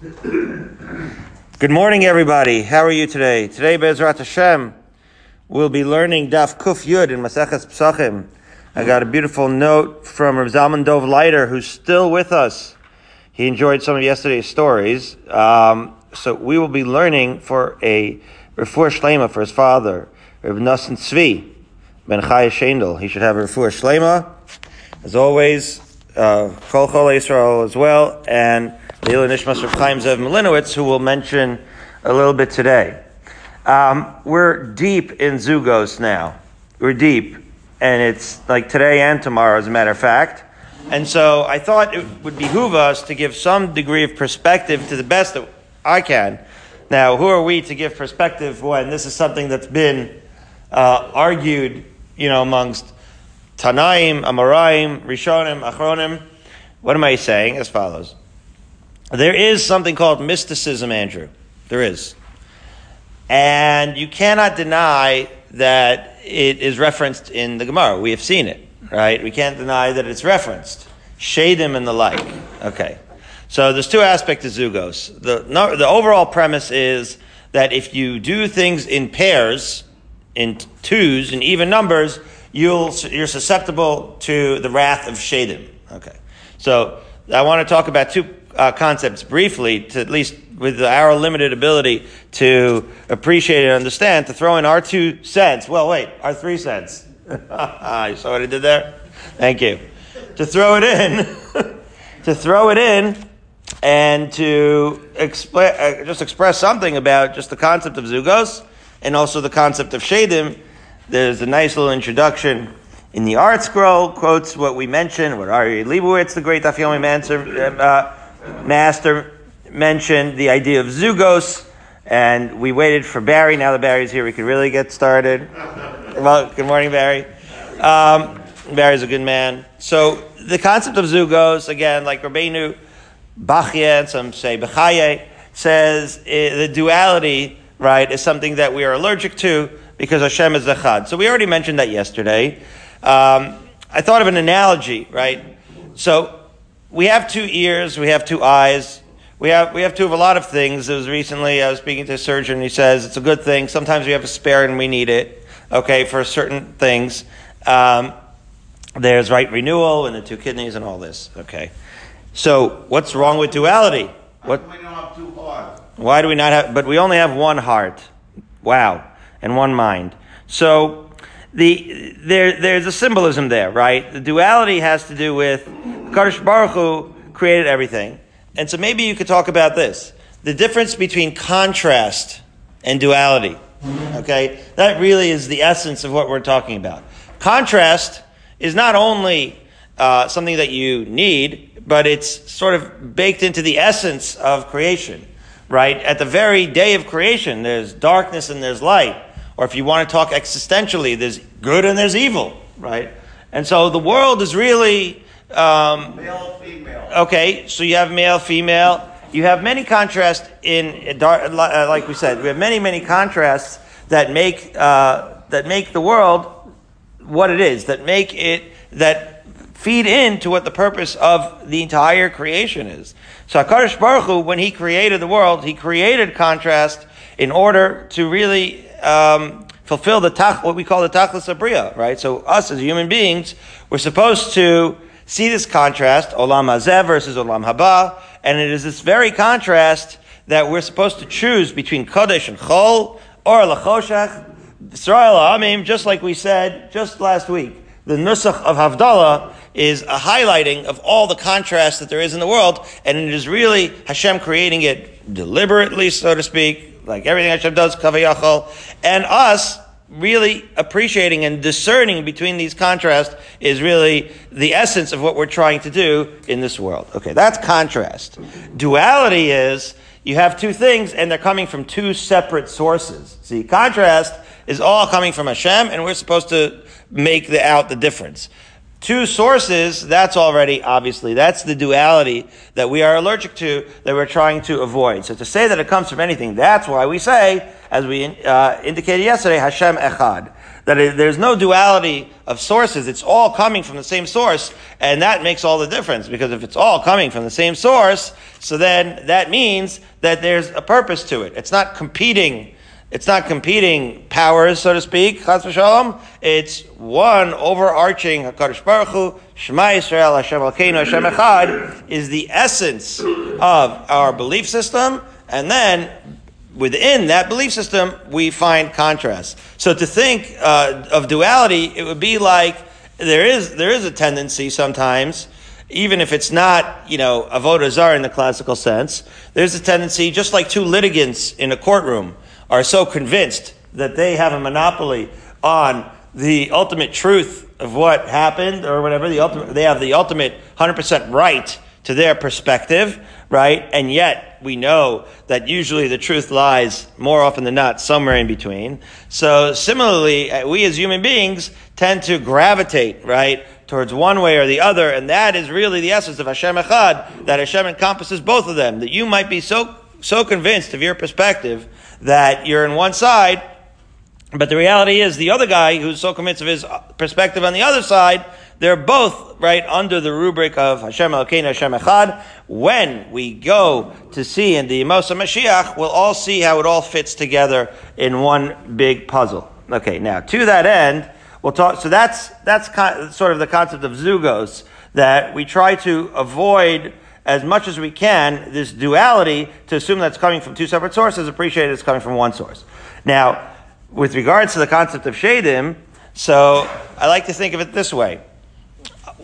Good morning, everybody. How are you today? Today, Bezrat Hashem, we'll be learning Daf Kuf Yud in Maseches Psachim. I got a beautiful note from Rav Zalman Dov Leiter, who's still with us. He enjoyed some of yesterday's stories. Um, so we will be learning for a refuah shlema for his father, Rav Nassim Tzvi ben Chaya Shendel. He should have a refuah shlema, as always. Uh, Kol Chol Israel as well, and the Ilan Nishmas Rav Chaim Zev Malinowitz, who we'll mention a little bit today. Um, we're deep in Zugos now. We're deep, and it's like today and tomorrow, as a matter of fact. And so I thought it would behoove us to give some degree of perspective to the best that I can. Now, who are we to give perspective when this is something that's been uh, argued, you know, amongst Tanaim, Amoraim, Rishonim, Achronim? What am I saying? As follows. There is something called mysticism, Andrew. There is. And you cannot deny that it is referenced in the Gemara. We have seen it, right? We can't deny that it's referenced. Shadim and the like. Okay. So there's two aspects of Zugos. The, no, the overall premise is that if you do things in pairs, in twos, in even numbers, you'll, you're susceptible to the wrath of Shadim. Okay. So I want to talk about two uh, concepts briefly, to at least with our limited ability to appreciate and understand, to throw in our two cents. Well, wait, our three cents. you saw what I did there? Thank you. To throw it in, to throw it in, and to expl- uh, just express something about just the concept of zugos and also the concept of shadim. There's a nice little introduction in the ArtScroll, quotes what we mentioned, what Ari Leibowitz, the great Daf Yomi uh, master mentioned the idea of zugos, and we waited for Barry. Now that Barry's here, we can really get started. well, good morning, Barry. Um, Barry's a good man. So the concept of zugos, again, like Rabbeinu Bachya and some say Bechaye, says uh, the duality, right, is something that we are allergic to because Hashem is Echad. So we already mentioned that yesterday. Um, I thought of an analogy, right? So we have two ears, we have two eyes, we have we have two of a lot of things. It was recently I was speaking to a surgeon. He says it's a good thing. Sometimes we have a spare and we need it. Okay, for certain things. Um, there's right renewal and the two kidneys and all this. Okay, so what's wrong with duality? What? Why do we not have two hearts? Why do we not have? But we only have one heart. Wow, and one mind. So the there there's a symbolism there, right? The duality has to do with Kadosh Baruch Hu created everything, and so maybe you could talk about this: the difference between contrast and duality. Okay, that really is the essence of what we're talking about. Contrast is not only uh, something that you need, but it's sort of baked into the essence of creation, right? At the very day of creation, there's darkness and there's light. Or if you want to talk existentially, there's good and there's evil, right? And so the world is really. Um, Male, female. Okay, so you have male, female. You have many contrasts in uh, like we said, we have many, many contrasts that make uh, that make the world what it is, that make it that feed into what the purpose of the entire creation is. So Hakadosh Baruch Hu, when He created the world, He created contrast in order to really um, fulfill the tach, what we call the tachlis abriya, right? So us as human beings, we're supposed to see this contrast, olam hazeh versus olam haba, and it is this very contrast that we're supposed to choose between kodesh and chol, or lachoshech, Israel Amim, just like we said just last week. The nusach of Havdalah is a highlighting of all the contrast that there is in the world, and it is really Hashem creating it deliberately, so to speak, like everything Hashem does, kavayachol, and us really appreciating and discerning between these contrasts is really the essence of what we're trying to do in this world. Okay, that's contrast. Duality is you have two things and they're coming from two separate sources. See, contrast is all coming from Hashem and we're supposed to make the, out the difference. Two sources, that's already, obviously, that's the duality that we are allergic to, that we're trying to avoid. So to say that it comes from anything, that's why we say, as we uh, indicated yesterday, Hashem Echad. that it, there's no duality of sources. It's all coming from the same source, and that makes all the difference because if it's all coming from the same source, so then that means that there's a purpose to it. It's not competing. It's not competing powers, so to speak. Chas v'shalom. It's one overarching Hakadosh Baruch Hu, Shema Yisrael, Hashem Elokeinu, Hashem Echad, is the essence of our belief system, and then within that belief system, we find contrast. So to think uh, of duality, it would be like there is there is a tendency sometimes, even if it's not you know avodah zar in the classical sense, there's a tendency, just like two litigants in a courtroom are so convinced that they have a monopoly on the ultimate truth of what happened or whatever the ultimate they have the ultimate 100% right to their perspective, right? And yet we know that usually the truth lies more often than not somewhere in between. So similarly, uh, we as human beings tend to gravitate, right, towards one way or the other, and that is really the essence of Hashem Echad, that Hashem encompasses both of them, that you might be so, so convinced of your perspective that you're in one side, but the reality is the other guy who's so convinced of his perspective on the other side, they're both, right, under the rubric of Hashem Elokeinu Hashem Echad. When we go to see in the Yemos HaMashiach, we'll all see how it all fits together in one big puzzle. Okay, now, to that end, we'll talk, so that's, that's kind, sort of the concept of zugos, that we try to avoid as much as we can this duality to assume that's coming from two separate sources, appreciate it's coming from one source. Now, with regards to the concept of shadim, so I like to think of it this way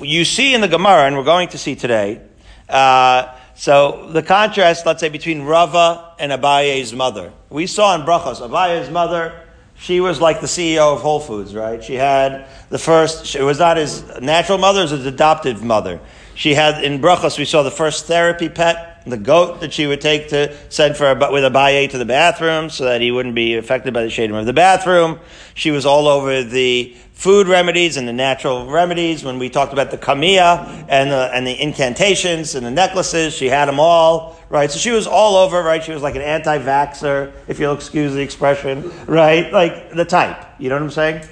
you see in the Gemara, and we're going to see today, uh, so the contrast, let's say, between Rava and Abaye's mother. We saw in Brachos, Abaye's mother, she was like the CEO of Whole Foods, right? She had the first, it was not his natural mother, it was his adoptive mother. She had, in Brachos, we saw the first therapy pet, the goat that she would take to send for a, with Abaye to the bathroom so that he wouldn't be affected by the shading of the bathroom. She was all over the food remedies and the natural remedies. When we talked about the kamia and the, and the incantations and the necklaces, she had them all, right? So she was all over, right? She was like an anti-vaxxer, if you'll excuse the expression, right? Like the type. You know what I'm saying?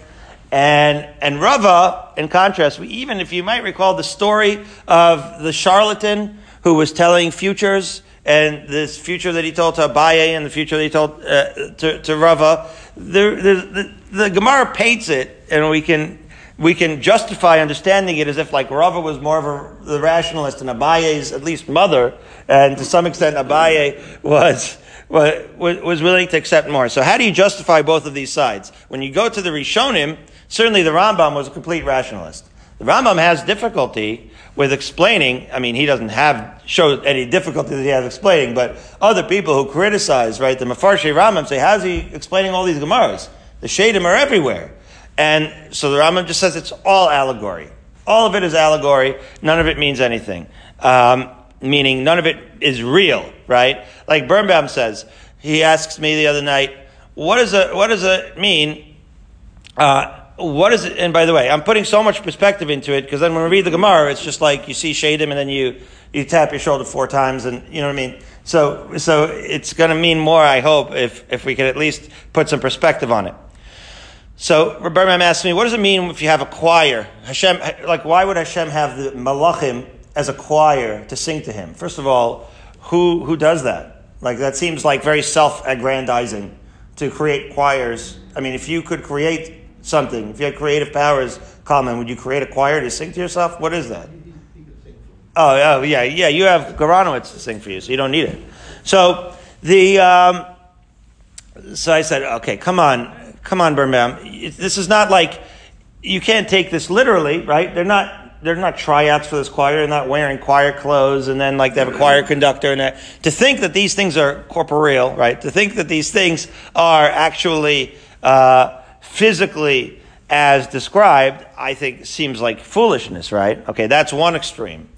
And, and Rava, in contrast, we, even if you might recall the story of the charlatan who was telling futures, and this future that he told to Abaye and the future that he told uh, to, to Rava, the, the, the, Gemara paints it, and we can we can justify understanding it as if like Rava was more of a the rationalist and Abaye's at least mother, and to some extent Abaye was was, was willing to accept more. So how do you justify both of these sides? When you go to the Rishonim, certainly the Rambam was a complete rationalist. The Rambam has difficulty with explaining. I mean, he doesn't have show any difficulty that he has explaining, but other people who criticize, right, the Mefarshei Rambam say, how's he explaining all these Gemaras? The Shadim are everywhere. And so the Rambam just says it's all allegory. All of it is allegory. None of it means anything. Um, meaning none of it is real, right? Like Birnbaum says, he asks me the other night, what does it, what does it mean? Uh, what is it? And by the way, I'm putting so much perspective into it because then when we read the Gemara, it's just like you see Shadim and then you, you tap your shoulder four times and you know what I mean? So, so it's going to mean more, I hope, if, if we can at least put some perspective on it. So, Rebbeim asked me, what does it mean if you have a choir? Hashem, like, why would Hashem have the malachim as a choir to sing to him? First of all, who, who does that? Like, that seems like very self-aggrandizing to create choirs. I mean, if you could create something, if you had creative powers, Kalman, would you create a choir to sing to yourself? What is that? Oh, oh yeah, yeah. You have Garanowitz to sing for you, so you don't need it. So the um, so I said, okay, come on, come on, Birnbaum. This is not like you can't take this literally, right? They're not they're not tryouts for this choir. They're not wearing choir clothes and then like they have a choir conductor and that. To think that these things are corporeal, right? To think that these things are actually uh, physically as described, I think seems like foolishness, right? Okay, that's one extreme.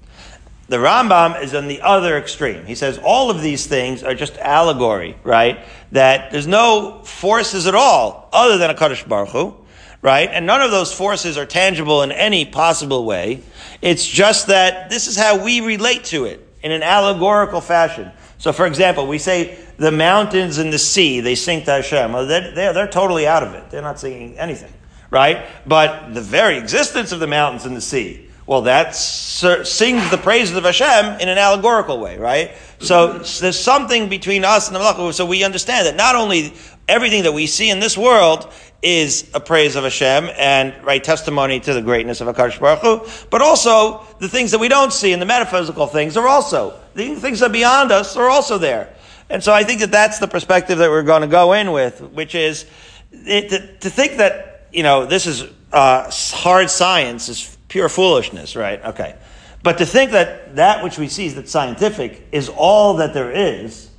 The Rambam is on the other extreme. He says all of these things are just allegory, right? That there's no forces at all other than Hakadosh Baruch Hu, right? And none of those forces are tangible in any possible way. It's just that this is how we relate to it in an allegorical fashion. So, for example, we say the mountains and the sea, they sing to Hashem. Well, they're, they're, they're totally out of it. They're not singing anything, right? But the very existence of the mountains and the sea, well, that sings the praises of Hashem in an allegorical way, right? So there's something between us and the Malach, so we understand that not only everything that we see in this world is a praise of Hashem and right testimony to the greatness of Hakadosh Baruch Hu, but also the things that we don't see and the metaphysical things are also the things that are beyond us are also there. And so I think that that's the perspective that we're going to go in with, which is it, to, to, think that you know this is uh, hard science is pure foolishness, right? Okay, but to think that that which we see is that scientific is all that there is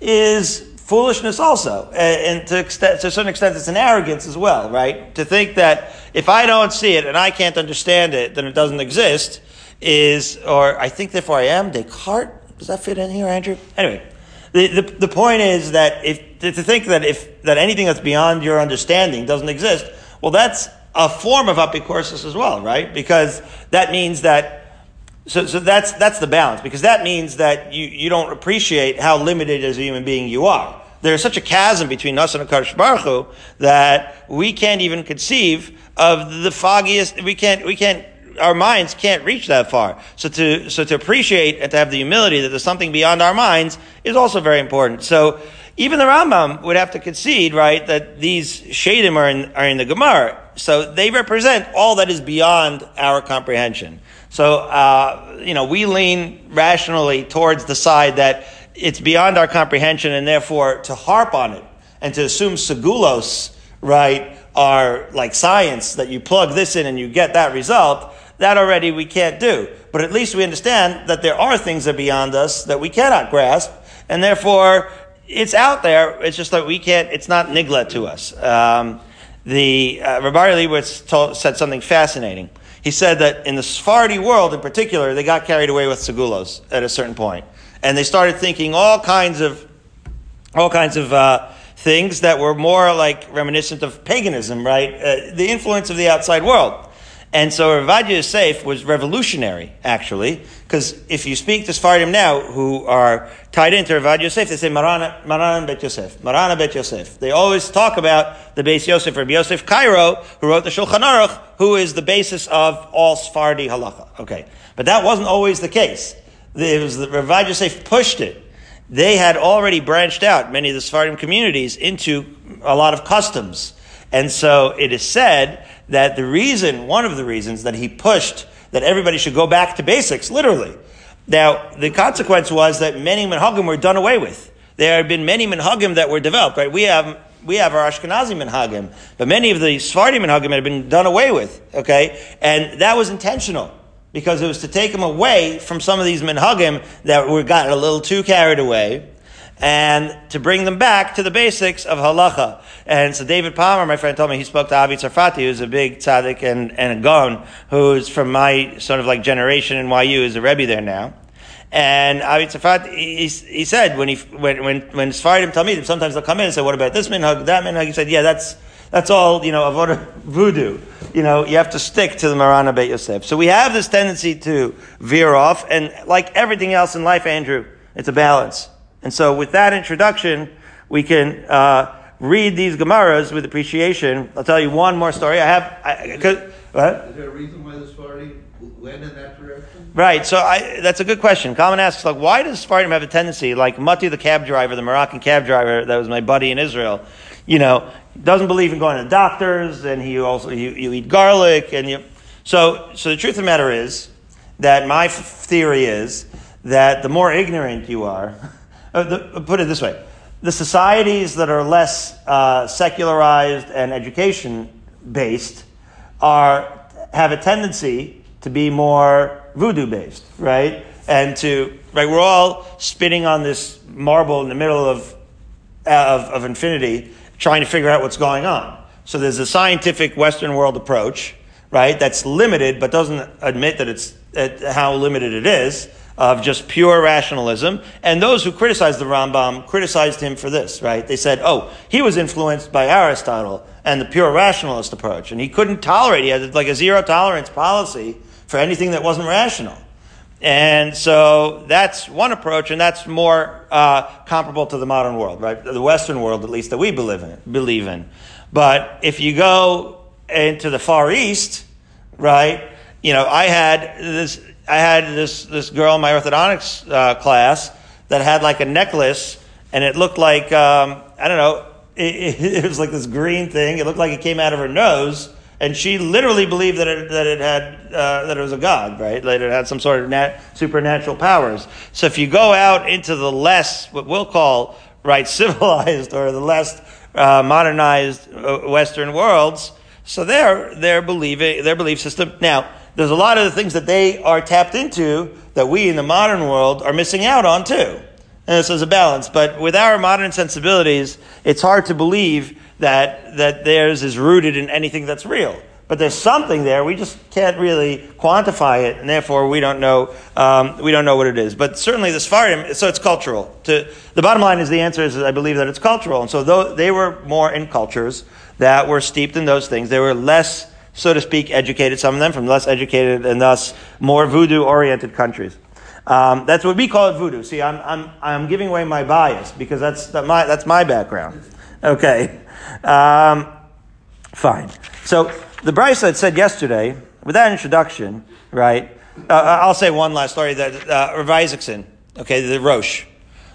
is foolishness also. And to, extent, to a certain extent, it's an arrogance as well, right? To think that if I don't see it and I can't understand it, then it doesn't exist is, or I think therefore I am, Descartes. Does that fit in here, Andrew? Anyway, the, the, the point is that if, to, think that if, that anything that's beyond your understanding doesn't exist, well, that's a form of apikoursis as well, right? Because that means that so, so that's, that's the balance, because that means that you, you don't appreciate how limited as a human being you are. There's such a chasm between us and Hakadosh Baruch Hu that we can't even conceive of the foggiest, we can't, we can't, our minds can't reach that far. So to, so to appreciate and to have the humility that there's something beyond our minds is also very important. So even the Rambam would have to concede, right, that these shadim are in, are in the Gemara. So they represent all that is beyond our comprehension. So, uh, you know, we lean rationally towards the side that it's beyond our comprehension and therefore to harp on it and to assume segulos, right, are like science, that you plug this in and you get that result, that already we can't do. But at least we understand that there are things that are beyond us that we cannot grasp, and therefore it's out there. It's just that we can't, it's not nigla to us. Um, the uh, Rabbi Leibowitz told, said something fascinating. He said that in the Sephardi world in particular, they got carried away with segulos at a certain point. And they started thinking all kinds of, all kinds of, uh, things that were more like reminiscent of paganism, right? Uh, the influence of the outside world. And so Rav Ovadia Yosef was revolutionary, actually, because if you speak to Sephardim now who are tied into Rav Ovadia Yosef, they say Marana, Marana Bet Yosef, Marana Bet Yosef. They always talk about the Beis Yosef, Rabbi Yosef Karo, who wrote the Shulchan Aruch, who is the basis of all Sephardi halacha. Okay. But that wasn't always the case. It was the Rav Ovadia Yosef pushed it. They had already branched out, many of the Sephardim communities, into a lot of customs. And so it is said that the reason, one of the reasons that he pushed that everybody should go back to basics, literally. Now, the consequence was that many minhagim were done away with. There had been many minhagim that were developed, right? We have, we have our Ashkenazi minhagim, but many of the Sephardi minhagim had been done away with, okay? And that was intentional because it was to take them away from some of these minhagim that were gotten a little too carried away and to bring them back to the basics of halacha. And so David Palmer, my friend, told me he spoke to Avi Tzarfati, who's a big tzaddik and, and a gon, who's from my sort of like generation in YU, is a rebbe there now. And Avi Tzarfati, he, he said when he when when when Sfardim tell me sometimes they'll come in and say, "What about this minhag, that minhag?" He said, "Yeah, that's that's all you know avodah voodoo. You know, you have to stick to the Marana Beit Yosef." So we have this tendency to veer off, and like everything else in life, Andrew, it's a balance. And so with that introduction, we can uh, read these Gemaras with appreciation. I'll tell you one more story. I have. I, could, what? Is there a reason why the Sephardi went in that direction? Right. So I, that's a good question. Kalman asks, like, why does Sephardim have a tendency, like Mati, the cab driver, the Moroccan cab driver that was my buddy in Israel, you know, doesn't believe in going to doctors, and he also you, you eat garlic, and you. So, so the truth of the matter is that my f- theory is that the more ignorant you are. Uh, the, put it this way the societies that are less uh, secularized and education based are have a tendency to be more voodoo based, right? And to right, we're all spinning on this marble in the middle of, of of infinity, trying to figure out what's going on. So there's a scientific Western world approach, right? That's limited, but doesn't admit that it's how limited it is of just pure rationalism. And those who criticized the Rambam criticized him for this, right? They said, oh, he was influenced by Aristotle and the pure rationalist approach. And he couldn't tolerate, he had like a zero tolerance policy for anything that wasn't rational. And so that's one approach, and that's more uh, comparable to the modern world, right? The Western world, at least, that we believe in. Believe in. But if you go into the Far East, right? You know, I had this, I had this, this girl in my orthodontics uh, class that had like a necklace and it looked like, um, I don't know, it, it, was like this green thing. It looked like it came out of her nose. And she literally believed that it, that it had, uh, that it was a god, right? That it had some sort of nat- supernatural powers. So if you go out into the less, what we'll call, right, civilized or the less uh, modernized uh, Western worlds, so their, their believing, their belief system. Now, there's a lot of the things that they are tapped into that we in the modern world are missing out on too. And so there's a balance. But with our modern sensibilities, it's hard to believe that, that theirs is rooted in anything that's real. But there's something there. We just can't really quantify it, and therefore we don't know. Um, we don't know what it is. But certainly the Sfarim, so it's cultural. To, the bottom line is the answer is I believe that it's cultural, and so though they were more in cultures that were steeped in those things, they were less, so to speak, educated. Some of them from less educated and thus more voodoo-oriented countries. Um, that's what we call it voodoo. See, I'm, I'm, I'm giving away my bias because that's, that my, that's my background. Okay. Um, fine. So the Brisa had said yesterday, with that introduction, right, uh, uh, I'll say one last story that uh, Rav Isaacson, okay, the Rosh,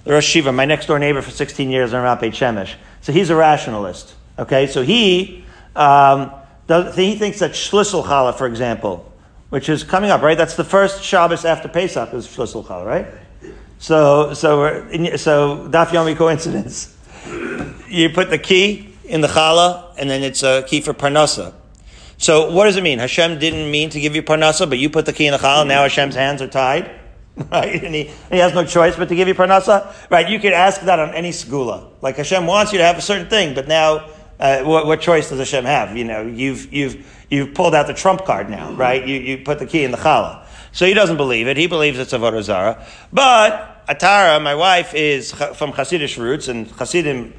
the Rosh Shiva, my next door neighbor for 16 years in Ramat Beit Shemesh. So he's a rationalist. Okay, so he, um, does, he thinks that Schlissel Challah, for example, which is coming up, right? That's the first Shabbos after Pesach is Shlissul Chal, right? So, so, so Daf Yomi coincidence. You put the key in the challah, and then it's a key for parnasa. So, what does it mean? Hashem didn't mean to give you parnasa, but you put the key in the challah. Now Hashem's hands are tied, right? And he, and he has no choice but to give you parnasa, right? You could ask that on any segula. Like Hashem wants you to have a certain thing, but now, uh, what, what choice does Hashem have? You know, you've you've you've pulled out the trump card now, right? You, you put the key in the challah. So he doesn't believe it. He believes it's a Avodah But Atara, my wife, is from Hasidic roots, and Hasidim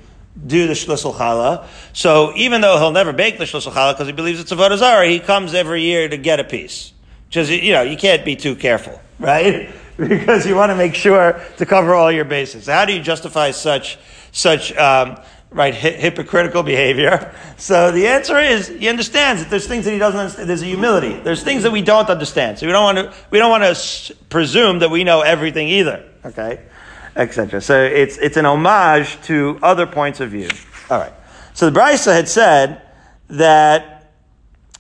do the Shlissul Challah. So even though he'll never bake the Shlissul Challah because he believes it's a Avodah he comes every year to get a piece. Because, you know, you can't be too careful, right? because you want to make sure to cover all your bases. How do you justify such, such, um, right, hi- hypocritical behavior. So the answer is he understands that there's things that he doesn't understand. There's a humility. There's things that we don't understand. So we don't want to we don't want to s- presume that we know everything either. Okay, etc. So it's it's an homage to other points of view. All right. So the Brisa had said that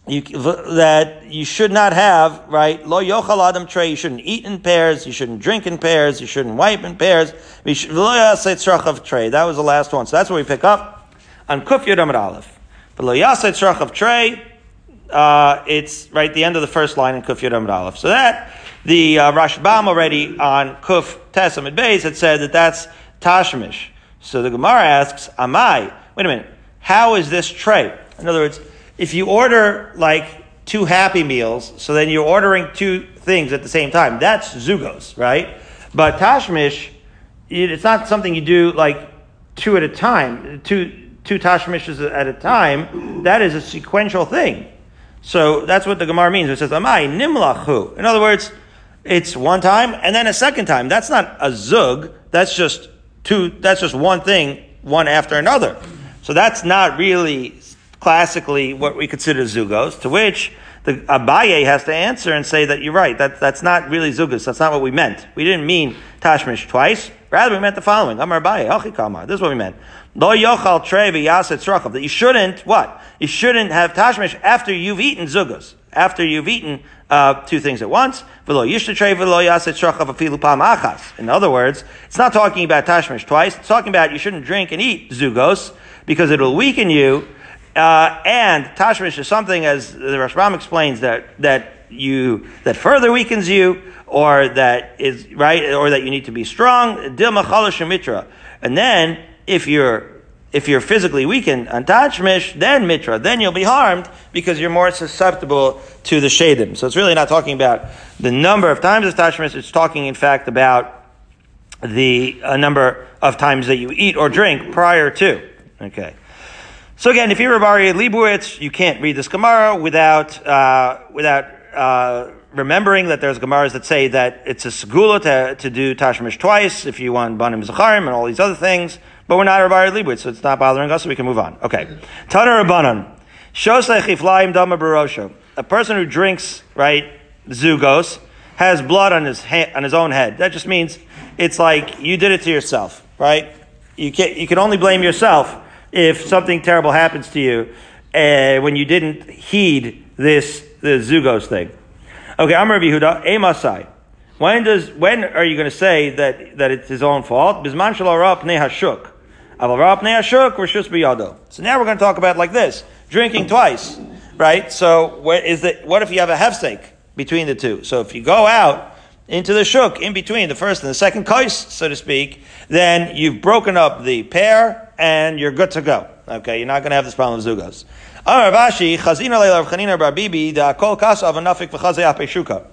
you, that you should not have, right? Lo yochal adam tray. You shouldn't eat in pairs. You shouldn't drink in pairs. You shouldn't wipe in pairs. lo of tray. That was the last one. So that's where we pick up on Kuf Yud Aleph. But lo yaset of tray. Uh, it's right the end of the first line in Kuf Yud Aleph. So that the uh, Rashbam already on Kuf Tes Amid Beis had said that that's Tashmish. So the Gemara asks, Amai. Wait a minute. How is this tray? In other words if you order like two Happy Meals, so then you're ordering two things at the same time. That's zugos, right? But tashmish, it's not something you do like two at a time, two two tashmishes at a time. That is a sequential thing. So that's what the Gemara means. It says Am amai nimlachu. In other words, it's one time and then a second time. That's not a zug. That's just two. That's just one thing, one after another. So that's not really classically what we consider zugos, to which the Abaye has to answer and say that you're right. That, that's not really zugos. That's not what we meant. We didn't mean tashmish twice. Rather, we meant the following. Amar Abaye, This is what we meant. Lo yochal That you shouldn't, what? You shouldn't have tashmish after you've eaten zugos. After you've eaten uh, two things at once. In other words, it's not talking about tashmish twice. It's talking about you shouldn't drink and eat zugos because it'll weaken you uh, and tashmish is something, as the Rashbam explains, that that you that further weakens you, or that is right, or that you need to be strong. And then, if you're if you're physically weakened on tashmish, then mitra, then you'll be harmed because you're more susceptible to the shadim. So it's really not talking about the number of times of tashmish. It's talking, in fact, about the number of times that you eat or drink prior to. Okay. So again, if you're a Bari Leibowitz, you can't read this Gemara without, uh, without, uh, remembering that there's Gemaras that say that it's a segula to, to do Tashmish twice if you want Banim Zacharim and all these other things, but we're not Bari Leibowitz, so it's not bothering us, so we can move on. Okay. Tana Rabbanan. Shosei chiflaim dama barosho. A person who drinks, right, zugos, has blood on his ha- on his own head. That just means it's like you did it to yourself, right? You can you can only blame yourself if something terrible happens to you uh, when you didn't heed this the zugos thing. Okay, I'm Rabbi Yehuda. Emasai. When does when are you going to say that that it's his own fault? Bisman nehashuk. Pnei hashuk. So now we're going to talk about like this: drinking twice, right? So what is the what if you have a half hefsek between the two? So if you go out into the shuk in between the first and the second kais, so to speak, then you've broken up the pair and you're good to go. Okay, you're not going to have this problem with zugos. Ravashi, apeshuka.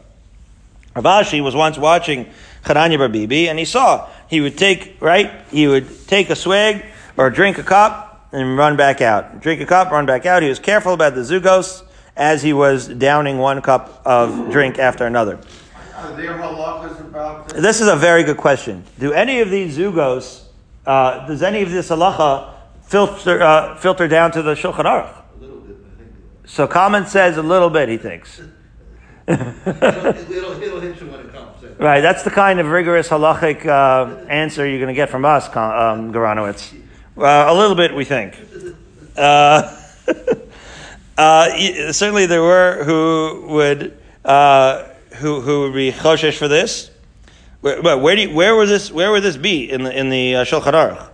Ravashi was once watching Chananya Bar Bibi, and he saw he would take right, he would take a swig or drink a cup and run back out. Drink a cup, run back out. He was careful about the zugos as he was downing one cup of drink after another. This? This is a very good question. Do any of these zugos, uh, does any of this halacha filter uh, filter down to the Shulchan Aruch? A little bit, I think. So Kalman says a little bit. He thinks. It'll, it'll hit you when it comes. Right, that's the kind of rigorous halachic uh, answer you're going to get from us, um, Garanowitz. Uh, a little bit, we think. Uh, uh, certainly, there were who would uh, who who would be choshesh for this. Where, where do you, where would this where would this be in the in the uh, Shulchan Aruch?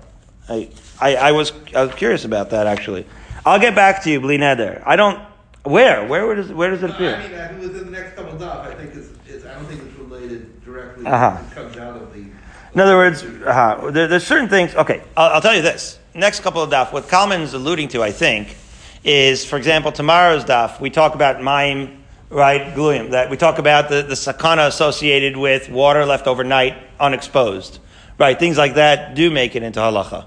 I, I I was I was curious about that actually. I'll get back to you, Bli Neder. I don't. Where where does where does it appear? I mean, within the next couple of daf, I think it's, it's, I don't think directly. Uh-huh. Comes out of the. In other words, uh, there, there's certain things. Okay, I'll, I'll tell you this. Next couple of daf, what Kalman's alluding to, I think, is, for example, tomorrow's daf. We talk about mime, right, gluyim. That we talk about the, the sakana associated with water left overnight unexposed, right? Things like that do make it into halacha.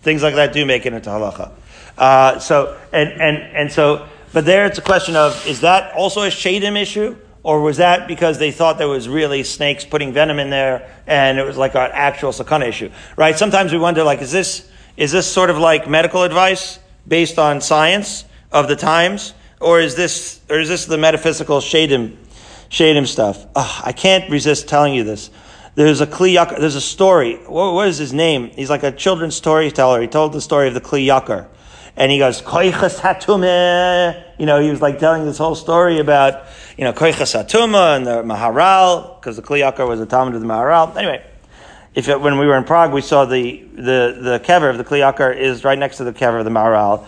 Things like that do make it into halacha. Uh, so and and and so, but there it's a question of is that also a shadim issue? Or was that because they thought there was really snakes putting venom in there and it was like an actual sakana issue? Right? Sometimes we wonder like, is this, is this sort of like medical advice based on science of the times? Or is this, or is this the metaphysical shadim, shadim stuff? Ugh, I can't resist telling you this. There's a Kli Yakar, there's a story. What, what is his name? He's like a children's storyteller. He told the story of the Kli Yakar. And he goes. You know, he was like telling this whole story about, you know, Koichas Hatuma and the Maharal, because the Kli Yakar was a Talmud of the Maharal. Anyway, if it, when we were in Prague, we saw the, the, the kever of the Kli Yakar is right next to the kever of the Maharal.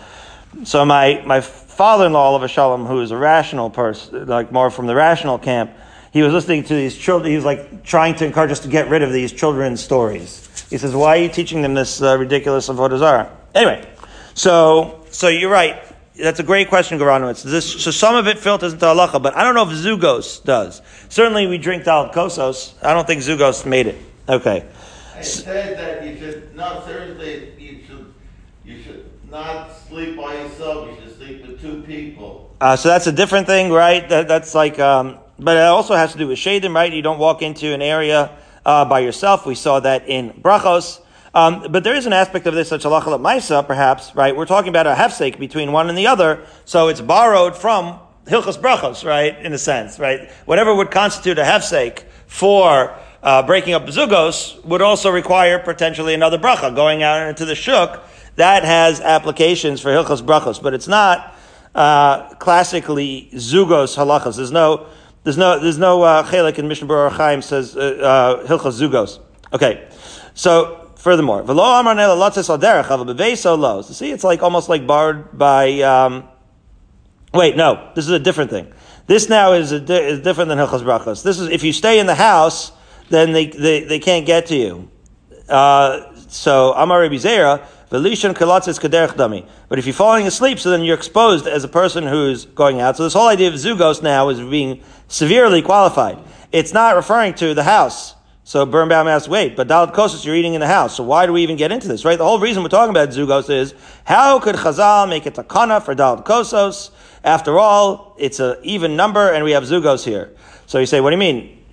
So my, my father-in-law, Oliver Shalom, who is a rational person, like more from the rational camp, he was listening to these children. He was like trying to encourage us to get rid of these children's stories. He says, "Why are you teaching them this uh, ridiculous avodah zarah?" Anyway, so so you're right. That's a great question, Garanowitz. This so some of it filters into halacha, but I don't know if zugos does. Certainly, we drink dal kosos. I don't think zugos made it. Okay. I said that you should not seriously. You should you should not sleep by yourself. You should sleep with two people. Uh, so that's a different thing, right? That, that's like, um, but it also has to do with shadim, right? You don't walk into an area uh, by yourself. We saw that in brachos. Um, but there is an aspect of this, such a halacha maisa, perhaps, right? We're talking about a hefsek between one and the other, so it's borrowed from hilchos brachos, right? In a sense, right? Whatever would constitute a hefsek for uh, breaking up zugos would also require potentially another bracha going out into the shuk. That has applications for hilchos brachos, but it's not uh, classically zugos halachas. There's no, there's no, there's no uh, chelik in Mishnah Berurah Chaim says uh, uh, hilchos zugos. Okay, so furthermore. So see, it's like almost like barred by. Um, wait, no, this is a different thing. This now is, di- is different than hilchos brachos. This is if you stay in the house, then they they, they can't get to you. Uh, so Amar Rabbi Zera, Velishan kalatzis dami. But if you're falling asleep, so then you're exposed as a person who's going out. So this whole idea of zugos now is being severely qualified. It's not referring to the house. So Birnbaum asks, wait, but Dalit Kosos, you're eating in the house. So why do we even get into this, right? The whole reason we're talking about zugos is, how could Chazal make it takana for Dalit Kosos? After all, it's an even number and we have zugos here. So you say, what do you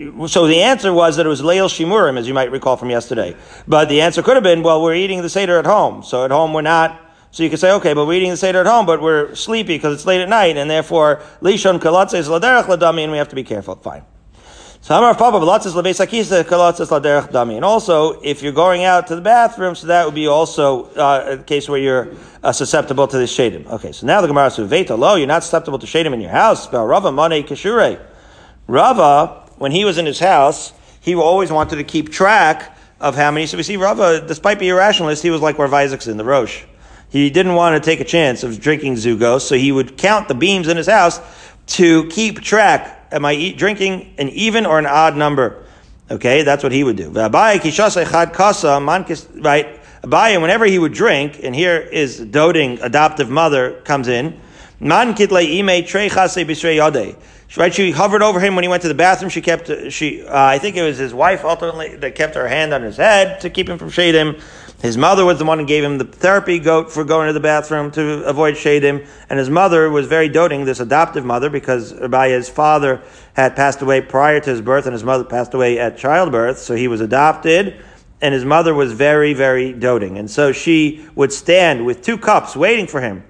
mean? So the answer was that it was Leil Shimurim, as you might recall from yesterday. But the answer could have been, well, we're eating the Seder at home. So at home we're not So you could say, okay, but we're eating the Seder at home, but we're sleepy because it's late at night, and therefore, Lishon Kalatzes Laderech Ladami, and we have to be careful. Fine. So Amar Papa Balatzes Labeis Akisa Kalatzes Laderech Dami. And also, if you're going out to the bathroom, so that would be also uh, a case where you're uh, susceptible to the shadim. Okay, so now the Gemara says, Veta lo, you're not susceptible to shadim in your house. Spell Rava Mane Kashure. Rava, when he was in his house, he always wanted to keep track of how many. So we see Rava, despite being a rationalist, he was like Rav Isaacson the Rosh. He didn't want to take a chance of drinking Zugos, so he would count the beams in his house to keep track. Am I eat, drinking an even or an odd number? Okay, that's what he would do. Right? Abaye, whenever he would drink, and here is doting adoptive mother comes in, Right, she hovered over him when he went to the bathroom. She kept, she, uh, I think it was his wife ultimately that kept her hand on his head to keep him from shadim. His mother was the one who gave him the therapy goat for going to the bathroom to avoid shadim. And his mother was very doting, this adoptive mother, because by his father had passed away prior to his birth and his mother passed away at childbirth. So he was adopted and his mother was very, very doting. And so she would stand with two cups waiting for him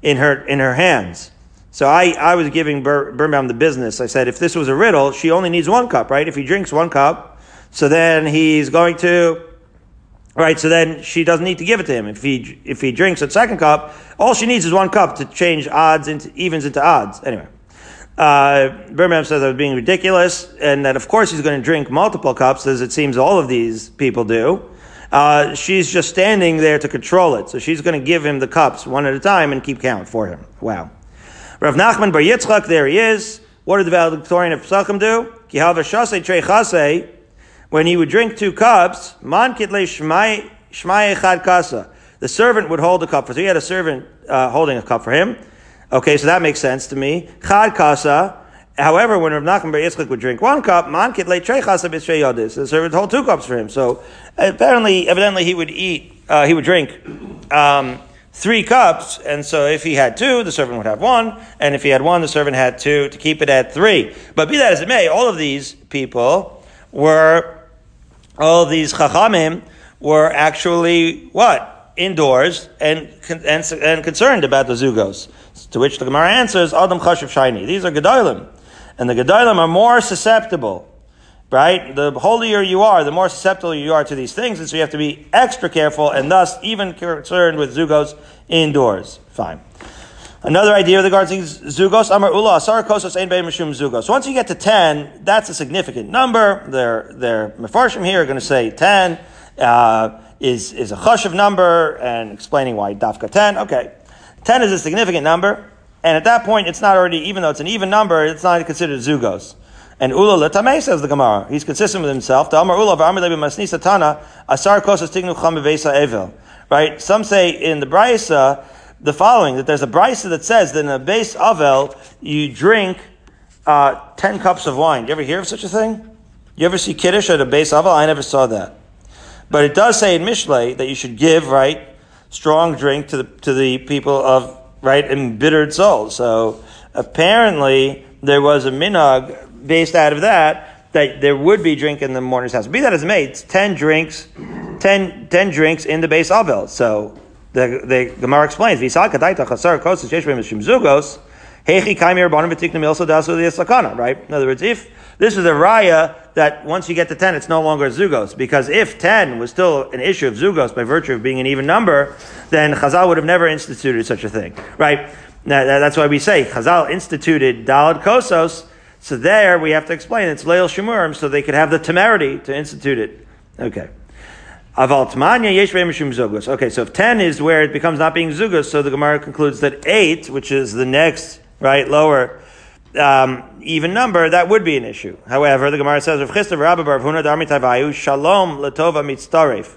in her, in her hands. So I, I was giving Ber, Birnbaum the business. I said, if this was a riddle, she only needs one cup, right? If he drinks one cup, so then he's going to, right? So then she doesn't need to give it to him. If he, if he drinks a second cup, all she needs is one cup to change odds into, evens into odds. Anyway. Uh, Birnbaum says I was being ridiculous, and that of course he's going to drink multiple cups, as it seems all of these people do. Uh, she's just standing there to control it, so she's going to give him the cups one at a time and keep count for him. Wow. Rav Nachman Bar Yitzchak, there he is. What did the valedictorian of Pesachim do? Kihava shase trei chase. When he would drink two cups, man kitle echad kasa. The servant would hold a cup for. him. So he had a servant uh, holding a cup for him. Okay, so that makes sense to me. Chad kasa. However, when Rav Nachman Bar Yitzchak would drink one cup, man kitle trei chasa b'shrei yodis. The servant would hold two cups for him. So apparently, evidently, he would eat. Uh, he would drink. Um, three cups, and so if he had two, the servant would have one, and if he had one, the servant had two to keep it at three. But be that as it may, all of these people were, all these chachamim were actually what? Indoors and, and, and concerned about the zugos. To which the Gemara answers, Adam chashiv shiny. These are gedolim. And the gedolim are more susceptible right? The holier you are, the more susceptible you are to these things, and so you have to be extra careful, and thus even concerned with zugos indoors. Fine. Another idea regarding zugos, amar ula asar kosos ein mishum zugos. So once you get to ten, that's a significant number. They're they're mefarshim here are going to say ten uh, is is a chashiv number, and explaining why dafka ten. Okay, ten is a significant number, and at that point, it's not already even though it's an even number, it's not considered zugos. And Ula Letame says the Gemara. He's consistent with himself. The Amar Ula V'Amar Levi Masnisa Tana Asar Kosas Tignu Cham Evil. Right? Some say in the Brisa the following that there's a Brisa that says that in a base Avel you drink uh, ten cups of wine. You ever hear of such a thing? You ever see Kiddush at a base Avel? I never saw that. But it does say in Mishlei that you should give right strong drink to the to the people of right embittered souls. So apparently there was a minhag based out of that, that there would be drink in the mourner's house. Be that as it may, it's 10 drinks, 10, 10 drinks in the base avel. So the, the Gemara explains, right? In other words, if this is a raya that once you get to 10, it's no longer zugos. Because if 10 was still an issue of zugos by virtue of being an even number, then Chazal would have never instituted such a thing. Right? Now, that's why we say Chazal instituted dalad kosos so there we have to explain it's Leil Shemurim, so they could have the temerity to institute it. Okay. Aval Tmanya Yesh. Okay, so if 10 is where it becomes not being Zugos, so the Gemara concludes that 8, which is the next, right, lower, um, even number, that would be an issue. However, the Gemara says, Shalom Latova Mitztaref.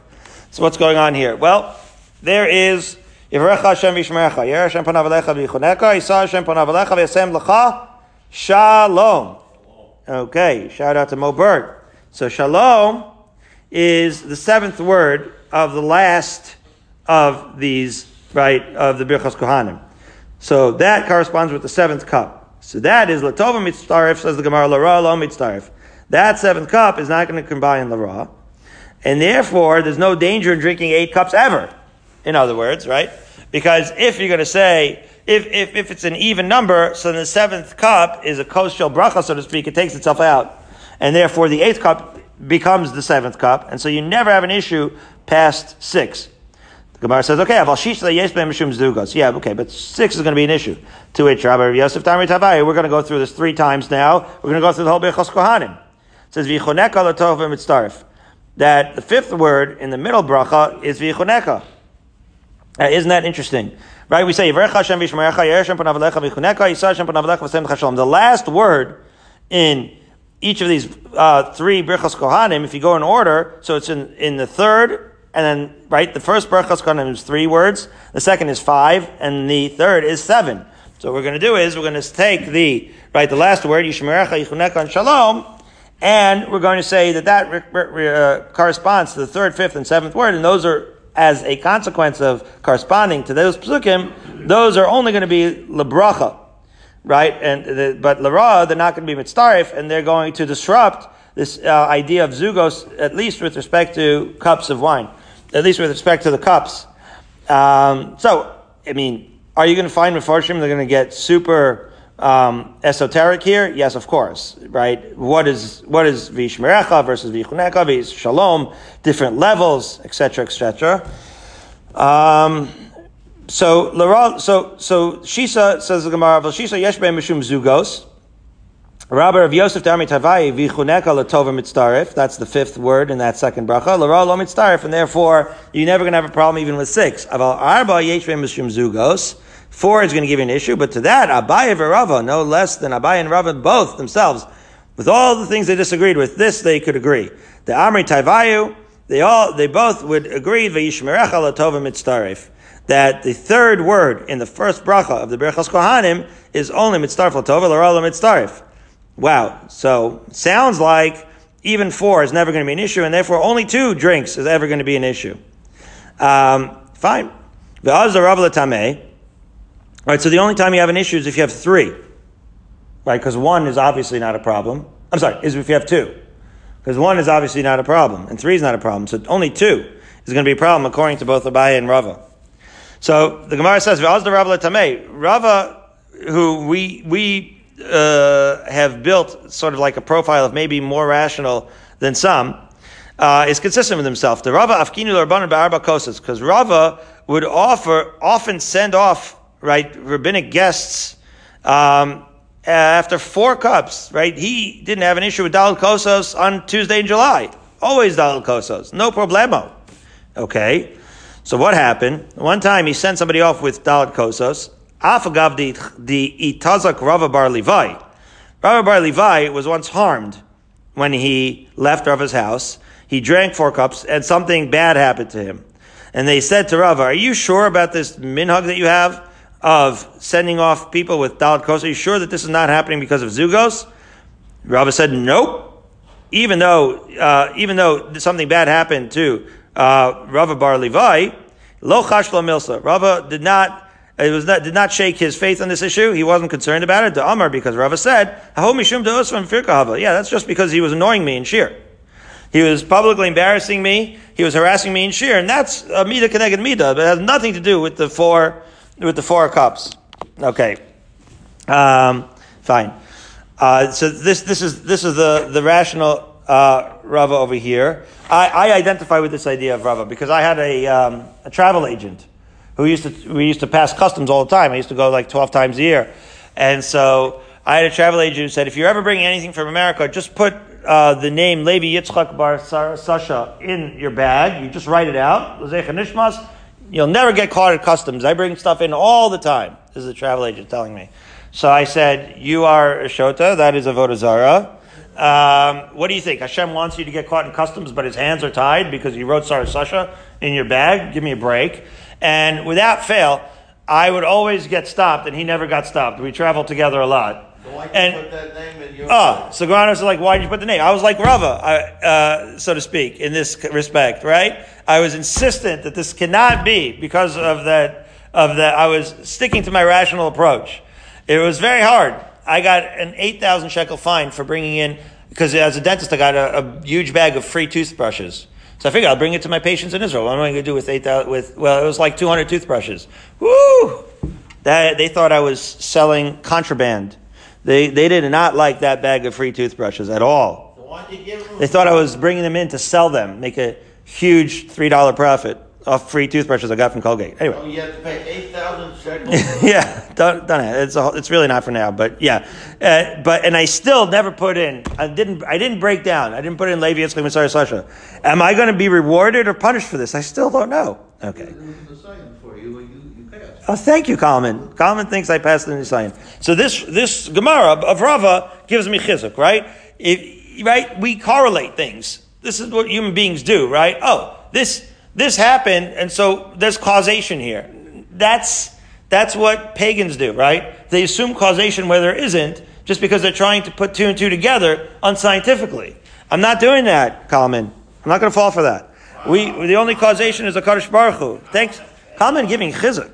So what's going on here? Well, there is Yivrecha Hashem Vishmerecha, Yer Hashem Panav Alecha V'Yichoneka, Yisa Hashem Panav Alecha V'Yasem Shalom. Okay, shout out to Mo Bird. So shalom is the seventh word of the last of these, right, of the Birchas Kohanim. So that corresponds with the seventh cup. So that is Latova Mitztarif, says the Gemara, Lara Lo Mitztarif. That seventh cup is not going to combine Lara. And therefore, there's no danger in drinking eight cups ever. In other words, right? Because if you're going to say, if, if, if it's an even number, so the seventh cup is a kos shel bracha, so to speak, it takes itself out. And therefore the eighth cup becomes the seventh cup. And so you never have an issue past six. The Gemara says, okay, yes. Yeah, okay, but six is going to be an issue. To which Rabbi Yosef Tamri Tavai, we're going to go through this three times now. We're going to go through the whole Birchas Kohanim. It says, v'choneka l'tov. That the fifth word in the middle bracha is v'choneka. Uh, isn't that interesting? Right? We say, The last word in each of these uh, three Birchas Kohanim, if you go in order, so it's in, in the third, and then, right, the first Birchas Kohanim is three words, the second is five, and the third is seven. So what we're going to do is, we're going to take the, right, the last word, Yishmerecha, Yichuneka, and Shalom, and we're going to say that that uh, corresponds to the third, fifth, and seventh word, and those are, as a consequence of corresponding to those psukim, those are only going to be lebracha, right? And the, but lara, they're not going to be mitzarif, and they're going to disrupt this uh, idea of zugos, at least with respect to cups of wine, at least with respect to the cups. Um, so, I mean, are you going to find Mefarshim they're going to get super um, esoteric here? Yes, of course, right? What is what is vishmerecha versus vichuneka, vis shalom, different levels, etc., etc. Um, so so so Shisa says the Gemara, Shisa yesh mishum zugos. Rabbi of Yosef Dami Tavai vichuneka latova mitzarif. That's the fifth word in that second bracha. Lara lo mitzarif, and therefore you're never going to have a problem even with six. Aval arba yesh mishum zugos. Four is going to give you an issue, but to that Abaye and Rava, no less than Abaye and Rava, both themselves, with all the things they disagreed with, this they could agree. The Amri Taivayu, they all, they both would agree v'yishmerecha latova mitzarif that the third word in the first bracha of the Berachos Kohanim is only mitzarif latova l'rala mitzarif. Wow. So sounds like even four is never going to be an issue, and therefore only two drinks is ever going to be an issue. Um, fine. Right, so the only time you have an issue is if you have three. Right, because one is obviously not a problem. I'm sorry, is if you have two. Because one is obviously not a problem, and three is not a problem. So only two is going to be a problem according to both Abaye and Rava. So the Gemara says, "V'azda Rava, who we, we uh, have built sort of like a profile of maybe more rational than some, uh, is consistent with himself. The Rava Afkinu Rabbanan Ba'arba Kosas, because Rava would offer, often send off, right, rabbinic guests, um, after four cups, right? He didn't have an issue with Dalal Kosos on Tuesday in July. Always Dalal Kosos. No problemo. Okay. So what happened? One time he sent somebody off with Dalal Kosos, Afagav the Itazak Rava Bar Levi. Rava Bar Levi was once harmed when he left Rava's house. He drank four cups and something bad happened to him. And they said to Rava, are you sure about this minhag that you have of sending off people with Dalit Kosos? Are you sure that this is not happening because of Zugos? Rava said, nope. Even though, uh, even though something bad happened to uh, Rava Bar Levi, Lo Chashla Milsa. Rava did not it was not, did not shake his faith on this issue. He wasn't concerned about it. The Amar, because Rava said, "Hahomishum firkahava." Yeah, that's just because he was annoying me in Shir. He was publicly embarrassing me. He was harassing me in Shir, and that's a Mida connected Mida, but it has nothing to do with the four, with the four cups. Okay. Um, fine. Uh, so this, this is, this is the, the rational, uh, Rava over here. I, I identify with this idea of Rava because I had a, um, a travel agent who used to, we used to pass customs all the time. I used to go like 12 times a year. And so I had a travel agent who said, if you're ever bringing anything from America, just put uh, the name Levi Yitzchak Bar Sasha in your bag. You just write it out. You'll never get caught at customs. I bring stuff in all the time. This is a travel agent telling me. So I said, you are a Shota, that is a Vodazara. Um, what do you think? Hashem wants you to get caught in customs, but his hands are tied because you wrote Sarah Sasha in your bag. Give me a break. And without fail, I would always get stopped, and he never got stopped. We traveled together a lot. So and, you that name in your Oh, so Granos is like, why did you put the name? I was like Rava, uh, so to speak, in this respect, right? I was insistent that this cannot be because of that, of that, I was sticking to my rational approach. It was very hard. I got an 8,000 shekel fine for bringing in, because as a dentist, I got a, a huge bag of free toothbrushes. So I figured I'll bring it to my patients in Israel. What am I going to do with eight thousand? With well, it was like two hundred toothbrushes. Woo! That they thought I was selling contraband. They they did not like that bag of free toothbrushes at all. So why you give them? They thought I was bringing them in to sell them, make a huge three dollar profit off free toothbrushes I got from Colgate. Anyway. Oh, you have to pay eight thousand shekels. yeah, don't, don't it's a, it's really not for now, but yeah, uh, but and I still never put in. I didn't I didn't break down. I didn't put in Levi Yitzchak Messiah Sasha. Am I going to be rewarded or punished for this? I still don't know. Okay. It was for you, you, you passed. Oh, thank you, Kalman. Kalman thinks I passed the Nisayon. So this this Gemara of Rava gives me chizuk, right? If, right, we correlate things. This is what human beings do, right? Oh, this this happened, and so there's causation here. That's that's what pagans do, right? They assume causation where there isn't, just because they're trying to put two and two together unscientifically. I'm not doing that, Kalman. I'm not going to fall for that. We the only causation is Hakadosh Baruch Hu. Thanks, Kalman giving chizuk.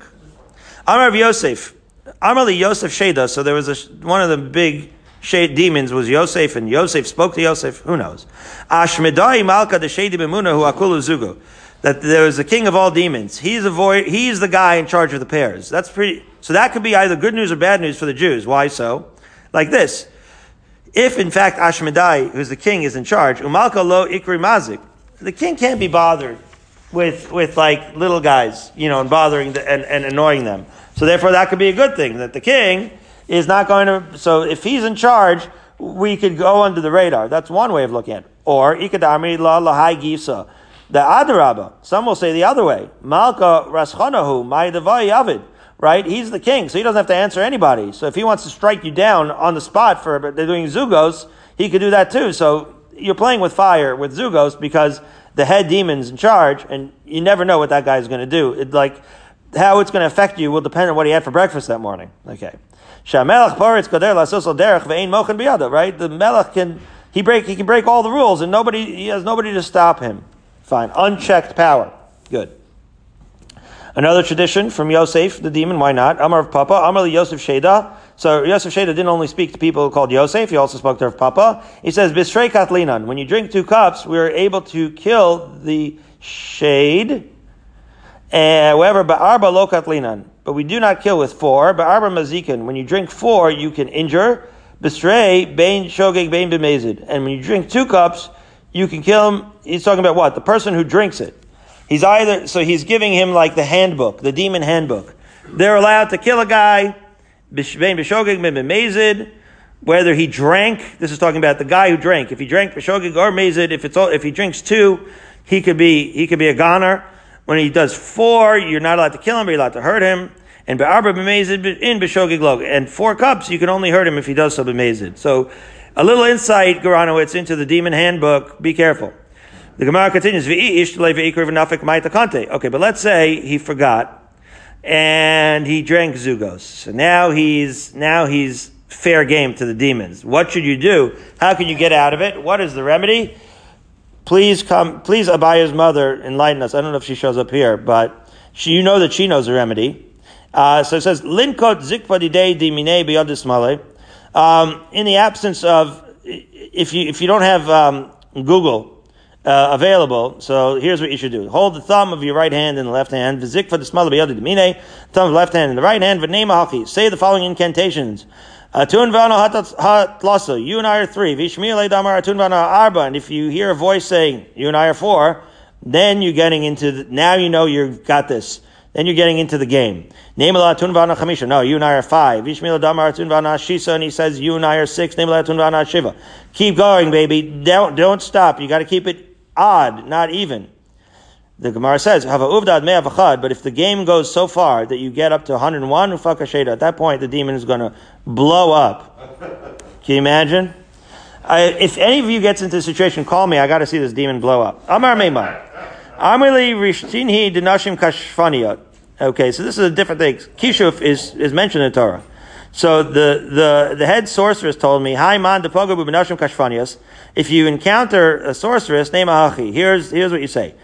Amar Yosef. Amar Yosef Sheda. So there was a, one of the big demons was Yosef, and Yosef spoke to Yosef. Who knows? Ashmedai Malka the Shady Bemuna who Akulu Zugo. That there was the king of all demons. He's a void, He's the guy in charge of the pairs. That's pretty. So that could be either good news or bad news for the Jews. Why so? Like this. If in fact Ashmedai, who's the king, is in charge, Umalka lo ikri mazik, the king can't be bothered with with like little guys, you know, and bothering the, and, and annoying them. So therefore, that could be a good thing that the king is not going to. So if he's in charge, we could go under the radar. That's one way of looking at it. Or ikadami la lahai gisa. The adarabba. Some will say the other way. Malka raschanahu ma'idavai yavid. Right? He's the king, so he doesn't have to answer anybody. So if he wants to strike you down on the spot for they're doing zugos, he could do that too. So you're playing with fire with zugos because the head demon's in charge, and you never know what that guy's going to do. It, like how it's going to affect you will depend on what he had for breakfast that morning. Okay. Shamelach paritz kader lasosol derech. Right? The melech can he break he can break all the rules, and nobody he has nobody to stop him. Fine, unchecked power. Good. Another tradition from Yosef, the demon, why not? Amar Rav Papa, Amar li Yosef Sheda. So Yosef Sheda didn't only speak to people called Yosef, he also spoke to Rav Papa. He says, Bishrei Katlinan, when you drink two cups, we are able to kill the shade, uh, however, Ba'arba lo Katlinan. But we do not kill with four. Ba'arba mazikin. When you drink four, you can injure. Bishrei, Bain Shogeg, Bain Bemezid. And when you drink two cups, you can kill him. He's talking about what? The person who drinks it. He's either, so he's giving him like the handbook, the demon handbook. They're allowed to kill a guy, whether he drank, this is talking about the guy who drank. If he drank Bishogig or Mezid, if it's all, if he drinks two, he could be, he could be a goner. When he does four, you're not allowed to kill him, but you're allowed to hurt him. And in Bishogig log. And four cups, you can only hurt him if he does so b'mezid. So, a little insight, Garanowitz, into the demon handbook. Be careful. The Gemara continues, Okay, but let's say he forgot and he drank Zugos. So now he's, now he's fair game to the demons. What should you do? How can you get out of it? What is the remedy? Please come, please Abaye's mother enlighten us. I don't know if she shows up here, but she, you know that she knows the remedy. Uh, so it says, Linkot zikva didei dimine biyadismale. Um, in the absence of, if you, if you don't have, um, Google, uh, available. So here's what you should do: hold the thumb of your right hand in the left hand. Vizik for the smell of the. Thumb of the left hand in the right hand. V'nema haki. Say the following incantations. Atun v'ano hatlaso. You and I are three. Vishmile damar atun v'ano arba. And if you hear a voice saying you and I are four, then you're getting into the, now you know you've got this. Then you're getting into the game. Nemela atun v'ana chamisha. No, you and I are five. Vishmila damar atun v'ana shisa. And he says you and I are six. Nemela atun v'ana shiva. Keep going, baby. Don't, don't stop. You got to keep it odd, not even. The Gemara says, "Have a uvdad me'avachad." But if the game goes so far that you get up to 101 ufakasheda, at that point the demon is going to blow up. Can you imagine? I, if any of you gets into a situation, call me. I got to see this demon blow up. Amar Meimar. Amrli rishtinhi dinashim kashfaniyot. Okay, so this is a different thing. Kishuf is, is mentioned in the Torah. So the, the, the head sorceress told me, Hi man depogabu benashim kashfanias. If you encounter a sorceress, name ahachi. Here's, here's what you say.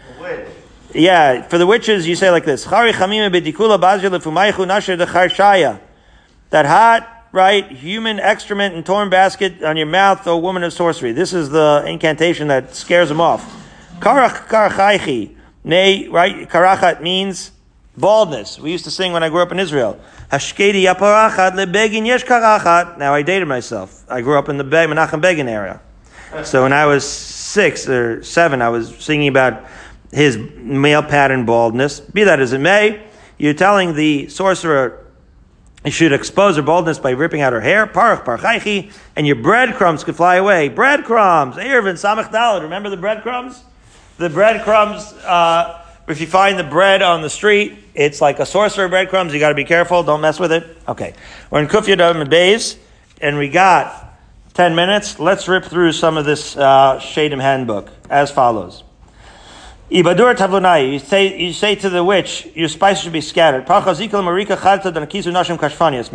Yeah, for the witches, you say like this. Chari chamime bedikula bazir lefumaychu nasher decharshaya. That hot, right, human excrement and torn basket on your mouth, O woman of sorcery. This is the incantation that scares them off. Karach karachaichi. Nay, right? Karachat means baldness. We used to sing when I grew up in Israel. Now I dated myself. I grew up in the Be- Menachem Begin area. So when I was six or seven, I was singing about his male pattern baldness. Be that as it may, you're telling the sorcerer you should expose her baldness by ripping out her hair, parach parchaichi, and your breadcrumbs could fly away. Breadcrumbs, Ervin, Samach Dalad. Remember the breadcrumbs? The breadcrumbs, uh, if you find the bread on the street, it's like a sorcerer breadcrumbs. You got to be careful. Don't mess with it. Okay. We're in Kufya Dam Bays, and we got 10 minutes. Let's rip through some of this uh, Shadim handbook as follows. Ibadur tavlunai. You say, you say to the witch, your spices should be scattered. May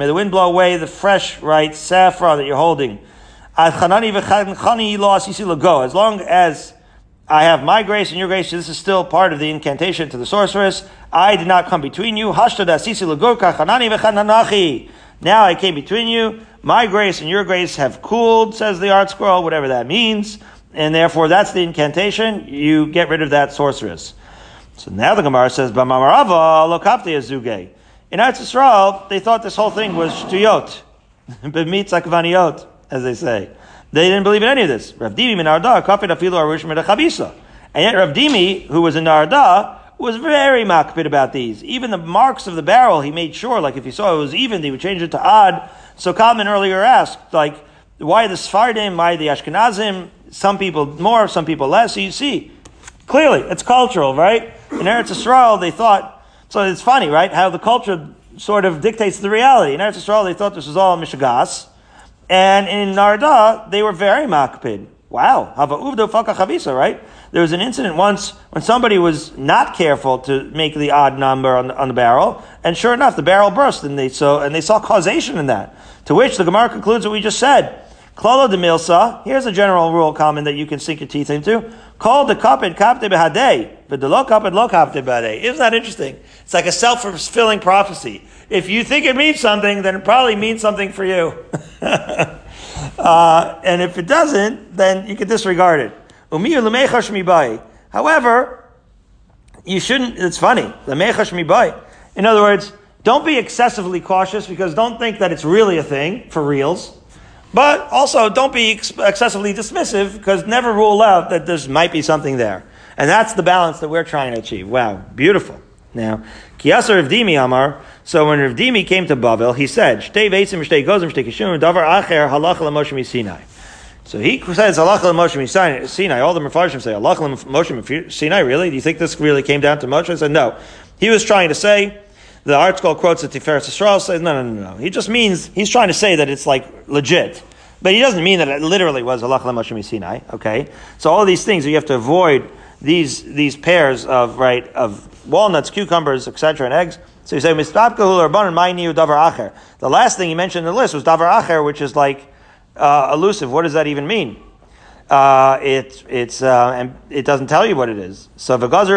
the wind blow away the fresh, right, saffron that you're holding. As long as I have my grace and your grace, this is still part of the incantation to the sorceress. I did not come between you. Now I came between you. My grace and your grace have cooled, says the ArtScroll, whatever that means and therefore that's the incantation. You get rid of that sorceress. So now the Gemara says. In Eretz Yisrael, they thought this whole thing was shtuyot, as they say. They didn't believe in any of this. Rav Dimi min Arda kafid afilu arush chavisa, and yet Rav Dimi, who was in Narda, was very makpid about these. Even the marks of the barrel, he made sure, like if he saw it was even, he would change it to odd. So Kalman earlier asked, like, why the Sfardim, why the Ashkenazim, some people more, some people less. So you see, clearly, it's cultural, right? In Eretz Yisrael, they thought, so it's funny, right? How the culture sort of dictates the reality. In Eretz Yisrael, they thought this was all Mishagas. And in Narda, they were very makpid. Wow. Hava uvdo faka chavisa, right? There was an incident once when somebody was not careful to make the odd number on the, on the barrel, and sure enough, the barrel burst, and they saw, and they saw causation in that. To which the Gemara concludes what we just said. Klala de milsa. Here's a general rule common that you can sink your teeth into. Call the kapid kapte behadei, but the lo kapid lo kapte behadei. Isn't that interesting? It's like a self-fulfilling prophecy. If you think it means something, then it probably means something for you. uh, and if it doesn't, then you can disregard it. However, you shouldn't, it's funny. In other words, don't be excessively cautious because don't think that it's really a thing for reals. But also, don't be excessively dismissive because never rule out that there might be something there. And that's the balance that we're trying to achieve. Wow, beautiful. Now, Kiyasa Rav Dimi Amar, so when Rav Dimi came to Bavel, he said, Shtei Veitzim, Shtei Gozim, Shtei Kishum, Davar Acher, Halach Moshe Sinai. So he says, Halach Moshe Sinai. All the Mepharshim say, Halach Moshe Sinai, really? Do you think this really came down to Moshe? I said, no. He was trying to say, the article quotes the Tiferes Yisrael says, no, no, no, no. He just means, he's trying to say that it's like legit. But he doesn't mean that it literally was Allah Moshe Sinai. Okay? So all these things, you have to avoid these, these pairs of, right, of walnuts, cucumbers, etc., and eggs. So you say, davar The last thing he mentioned in the list was davar acher, which is like, uh, elusive. What does that even mean? Uh, it, it's, uh, and it doesn't tell you what it is. So, so because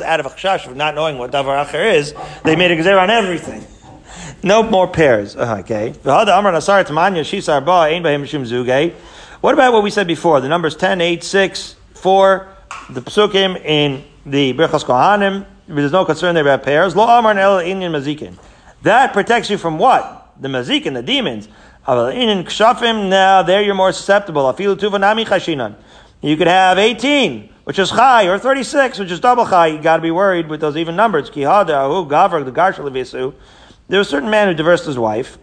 out of a of not knowing what davar acher is, they made a gzer on everything. No more pairs. Uh, okay. What about what we said before? The numbers 10, 8, 6, 4, the psukim in the Birchas Kohanim. There's no concern there about pairs. Lo Amar Mazikin. That protects you from what? The Mazikin, the demons. Inyan Kshafim, now there you're more susceptible. Tuvanami. You could have 18, which is Chai, or 36, which is double Chai. You gotta be worried with those even numbers. Kihada, Ahu, Gavrak, the Garshal there was a certain man who divorced his wife.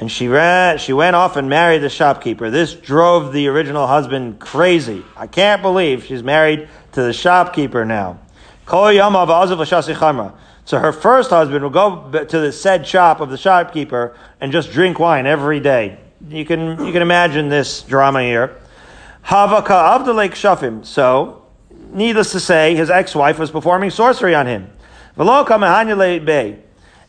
And she ran, she went off and married the shopkeeper. This drove the original husband crazy. I can't believe she's married to the shopkeeper now. So her first husband will go to the said shop of the shopkeeper and just drink wine every day. You can, you can imagine this drama here. Havaka Abdulek Shafim. So, needless to say, his ex-wife was performing sorcery on him.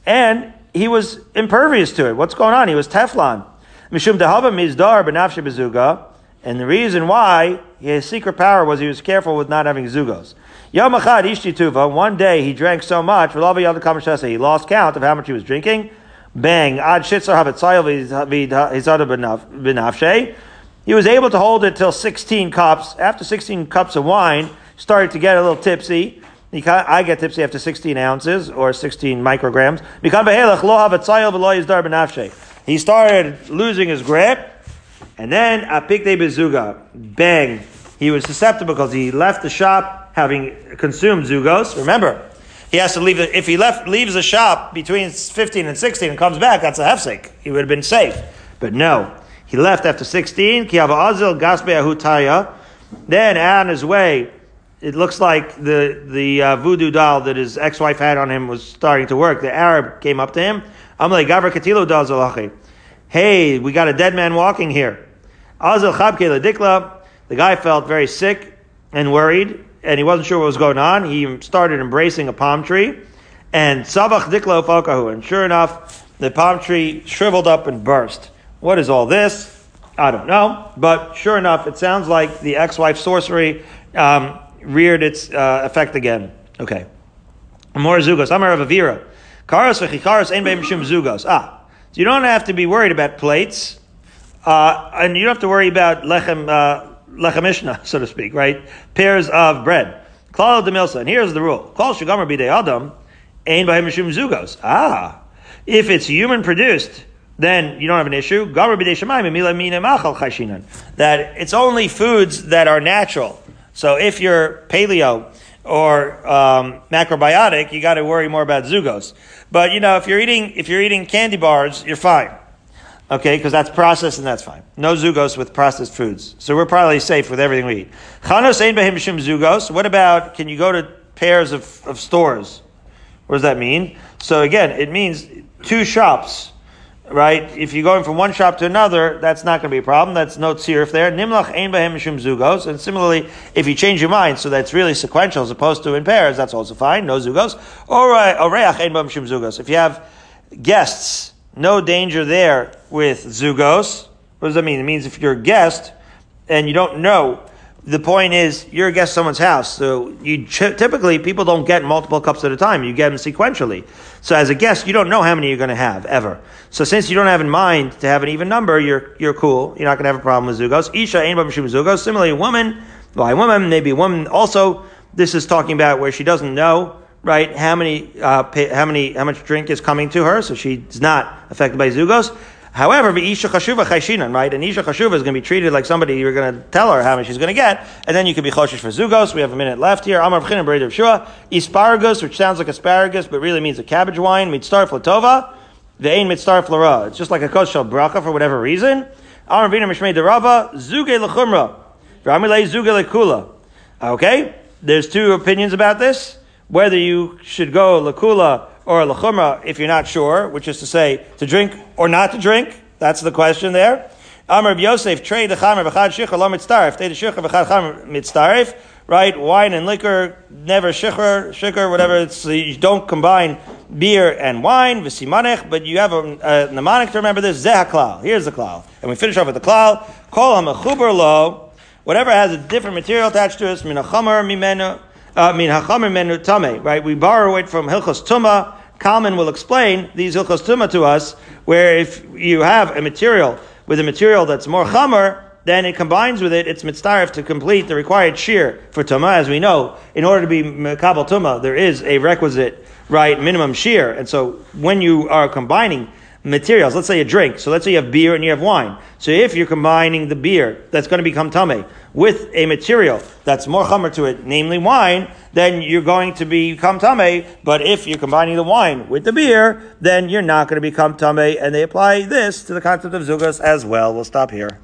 And he was impervious to it. What's going on? He was Teflon. Mishum dehava mizdar benafshe bezuga. And the reason why his secret power was he was careful with not having zugos. Yom ishtituva. One day he drank so much. He lost count of how much he was drinking. Bang. Ad shitzar. He was able to hold it till 16 cups. After 16 cups of wine, started to get a little tipsy. I get tipsy after 16 ounces or 16 micrograms. He started losing his grip, and then apikte bezuga, bang. He was susceptible because he left the shop having consumed zugos. Remember, he has to leave. The, if he left leaves the shop between 15 and 16 and comes back, that's a hefsek. He would have been safe. But no, he left after 16. Ki hava azil. Then on his way, it looks like the the uh, voodoo doll that his ex-wife had on him was starting to work. The Arab came up to him. Katilo dal zalachi. Hey, we got a dead man walking here. Azil chabke. The guy felt very sick and worried, and he wasn't sure what was going on. He started embracing a palm tree, and savach dikla fokahu. And sure enough, the palm tree shriveled up and burst. What is all this? I don't know, but sure enough, it sounds like the ex-wife sorcery um, reared its uh, effect again. Okay. More zugos. Amar of Avira. Karos v'chikaros ein beim mishum zugos. Ah, so you don't have to be worried about plates, uh, and you don't have to worry about lechem, uh, lechem mishnah, so to speak, right? Pairs of bread. Klal de milsa. And here's the rule. Kol shugamer bidei adam, ein beim mishum zugos. Ah, if it's human produced, then you don't have an issue. That it's only foods that are natural. So if you're paleo or um, macrobiotic, you got to worry more about zugos. But you know, if you're eating if you're eating candy bars, you're fine. Okay, because that's processed and that's fine. No zugos with processed foods. So we're probably safe with everything we eat. Chanos ein behim zugos. What about can you go to pairs of, of stores? What does that mean? So again, it means two shops, right? If you're going from one shop to another, that's not going to be a problem. That's no tzirif there. Nimlach ein behem zugos. And similarly, if you change your mind so that's really sequential as opposed to in pairs, that's also fine. No zugos. Or oreach ein zugos. If you have guests, no danger there with zugos. What does that mean? It means if you're a guest and you don't know, the point is you're a guest at someone's house. So you typically people don't get multiple cups at a time. You get them sequentially. So as a guest, you don't know how many you're going to have ever. So since you don't have in mind to have an even number, you're you're cool. You're not going to have a problem with zugos. Isha b'mishum zugos. Similarly, a woman, by woman, maybe a woman also. This is talking about where she doesn't know right how many uh, pay, how many how much drink is coming to her, so she's not affected by zugos. However, isha chashuva chayshinan, right? And isha chashuva is going to be treated like somebody you're going to tell her how much she's going to get, and then you can be choshish for zugos. We have a minute left here. Amar b'chinim b'reid of shua. Asparagus, which sounds like asparagus, but really means a cabbage wine. Mitzar flatova. The ain mitzar flora. It's just like a kos shel bracha for whatever reason. Amar b'ina mishmei derava. Zuge lechumra. V'amilei zuge lekula. Okay? There's two opinions about this. Whether you should go lakula or lachumra if you're not sure, which is to say, to drink or not to drink. That's the question there. Amr Yosef, trade the chamer v'chad shichar lo mitztarif. Trade the shichar v'chad chamer mitztarif. Right? Wine and liquor, never shichar, shichar, whatever. It's, you don't combine beer and wine, v'simanech, but you have a, a mnemonic to remember this. Zeh klal. Here's the klal. And we finish off with the klal. Kol ha lo. Whatever has a different material attached to it, min ha-chamer mimenu, uh, min ha-chamer menu tame, right? We borrow it from Hilchos Tuma. Kalman will explain these Hilchos Tuma to us, where if you have a material with a material that's more chamer, then it combines with it, it's mitzdarif to complete the required shear for Tuma. As we know, in order to be Mekabal Tuma, there is a requisite, right, minimum shear. And so when you are combining materials, let's say a drink, so let's say you have beer and you have wine. So if you're combining the beer that's going to become Tame with a material that's more chamer to it, namely wine, then you're going to become Tame. But if you're combining the wine with the beer, then you're not going to become Tame. And they apply this to the concept of Zugas as well. We'll stop here.